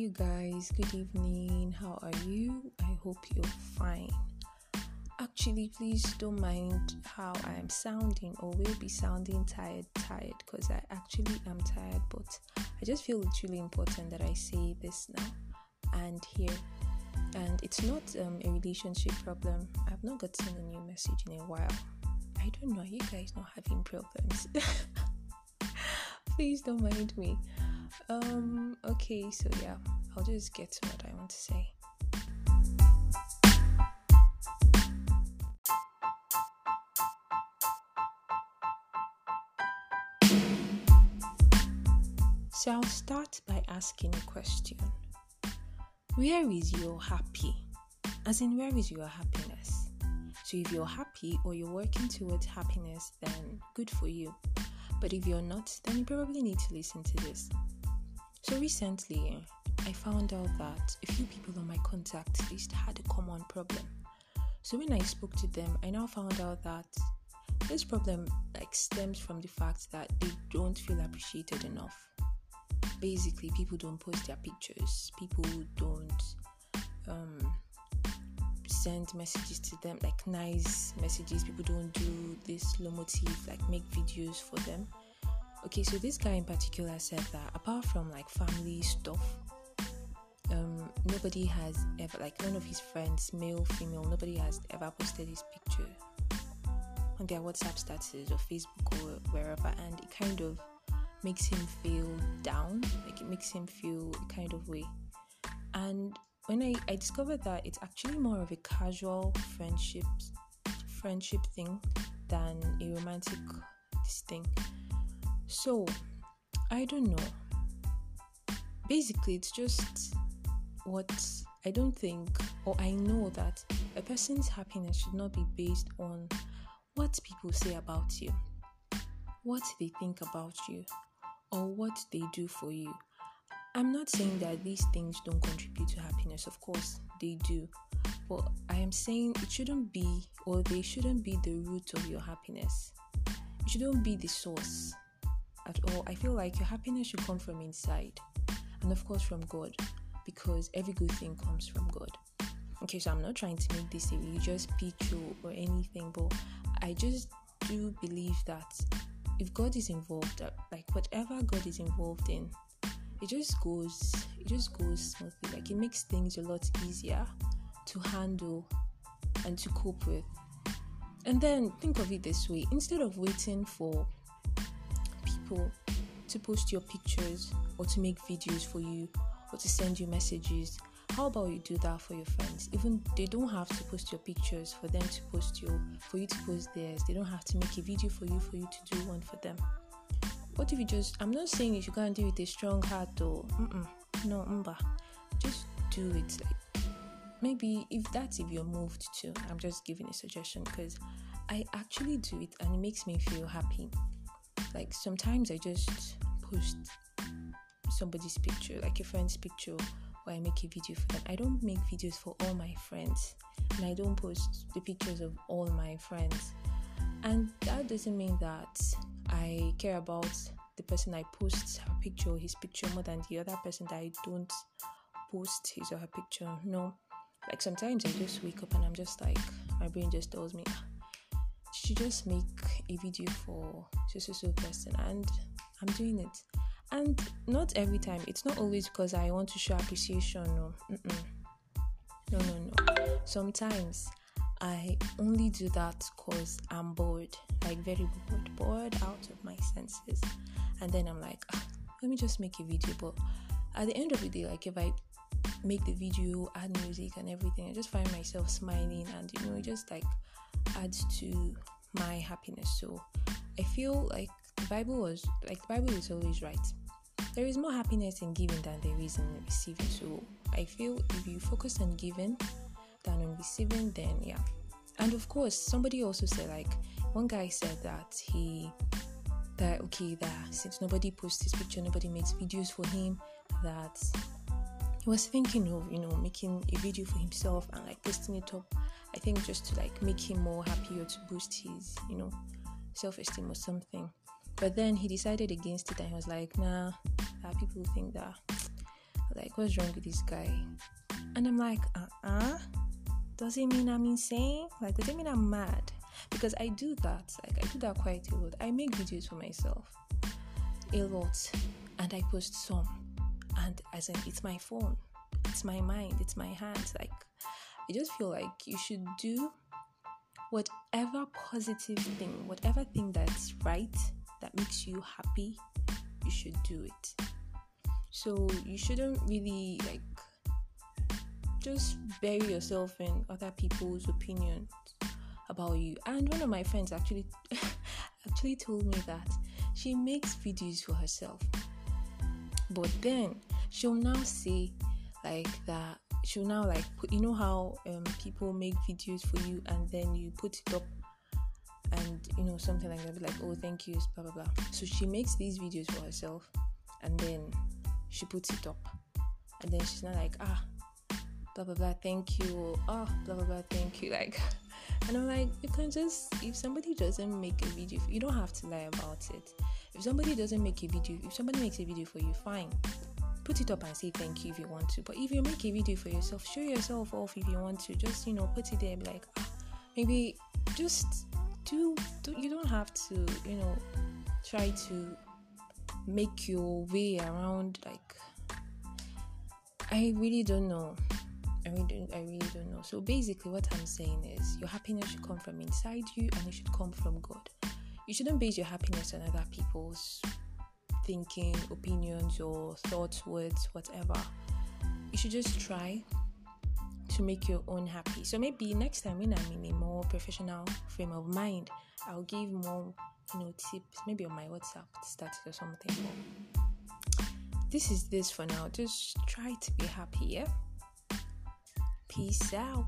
you guys. Good evening. How are you? I hope you're fine. Actually, please don't mind how I am sounding or will be sounding tired, tired because I actually am tired, but I just feel it's really important that I say this now and here. And it's not um, a relationship problem. I've not gotten a new message in a while. I don't know. You guys not having problems? please don't mind me. Um, okay, so yeah, I'll just get to what I want to say. So I'll start by asking a question. Where is your happy? As in, where is your happiness? So if you're happy or you're working towards happiness, then good for you. But if you're not, then you probably need to listen to this. So recently, I found out that a few people on my contact list had a common problem. So when I spoke to them, I now found out that this problem like stems from the fact that they don't feel appreciated enough. Basically, people don't post their pictures. People don't um, send messages to them like nice messages. People don't do this low motif like make videos for them okay so this guy in particular said that apart from like family stuff um nobody has ever like none of his friends male female nobody has ever posted his picture on their whatsapp status or facebook or wherever and it kind of makes him feel down like it makes him feel a kind of way. And when I, I discovered that it's actually more of a casual friendship friendship thing than a romantic thing so, I don't know. Basically, it's just what I don't think, or I know that a person's happiness should not be based on what people say about you, what they think about you, or what they do for you. I'm not saying that these things don't contribute to happiness, of course, they do. But I am saying it shouldn't be, or they shouldn't be the root of your happiness. It shouldn't be the source at all. I feel like your happiness should come from inside and, of course, from God because every good thing comes from God. Okay, so I'm not trying to make this a religious or, or anything, but I just do believe that if God is involved, uh, like whatever God is involved in, it just goes, it just goes smoothly. Like it makes things a lot easier to handle and to cope with. And then think of it this way: instead of waiting for people to post your pictures or to make videos for you or to send you messages how about you do that for your friends? Even they don't have to post your pictures for them to post your for you to post theirs. They don't have to make a video for you for you to do one for them. What if you just i'm not saying you should go and do it with a strong heart though. Mm-mm. no umba just do it like maybe if that's if you're moved to i'm just giving a suggestion because i actually do it and it makes me feel happy like sometimes I just post somebody's picture, like a friend's picture, or I make a video for them. I don't make videos for all my friends, and I don't post the pictures of all my friends. And that doesn't mean that I care about the person I post her picture his picture more than the other person that I don't post his or her picture. No. Like sometimes I just wake up and I'm just like, my brain just tells me, ah, just make a video for so so so person and I'm doing it. And not every time. It's not always because I want to show appreciation. No, Mm-mm. no, no, no. Sometimes I only do that because I'm bored, like very bored, bored out of my senses. And then I'm like, ah, let me just make a video. But at the end of the day, like if I make the video, add music and everything, I just find myself smiling and you know, it just like adds to my happiness. So I feel like the Bible was like the Bible is always right. There is more happiness in giving than there is in receiving. So I feel if you focus on giving than on receiving, then yeah. And of course, somebody also said like one guy said that he that okay that since nobody posts his picture, nobody makes videos for him, that he was thinking of you know making a video for himself and like posting it up i think just to like make him more happy or to boost his you know self-esteem or something but then he decided against it and he was like nah uh, people think that Like, what's wrong with this guy? And I'm like, uh uh Does it mean I'm insane? Like, does it mean I'm mad? Because I do that. Like, I do that quite a lot. I make videos for myself a lot and I post some. And as in, it's my phone, it's my mind, it's my hands. Like, I just feel like you should do whatever positive thing, whatever thing that's right, that makes you happy, you should do it. So you shouldn't really like just bury yourself in other people's opinions about you. And one of my friends actually actually told me that she makes videos for herself. But then she'll now say like that she'll now like put you know how um, people make videos for you and then you put it up and you know something like that be like oh thank you blah blah blah. So she makes these videos for herself and then she puts it up. And then she's not like ah blah blah blah thank you oh blah blah blah thank you like and i'm like you can just if somebody doesn't make a video you don't have to lie about it. If somebody doesn't make a video if somebody makes a video for you fine put it up and say thank you if you want to but if you make a video for yourself show yourself off if you want to just you know put it there like ah, maybe just do, do you don't have to you know try to make your way around like i really don't know I really, don't, I really don't know. So basically, what I'm saying is, your happiness should come from inside you, and it should come from God. You shouldn't base your happiness on other people's thinking, opinions, or thoughts, words, whatever. You should just try to make your own happy. So maybe next time when I'm in a more professional frame of mind, I'll give more, you know, tips, maybe on my WhatsApp status or something. This is this for now. Just try to be happy, yeah? Peace out.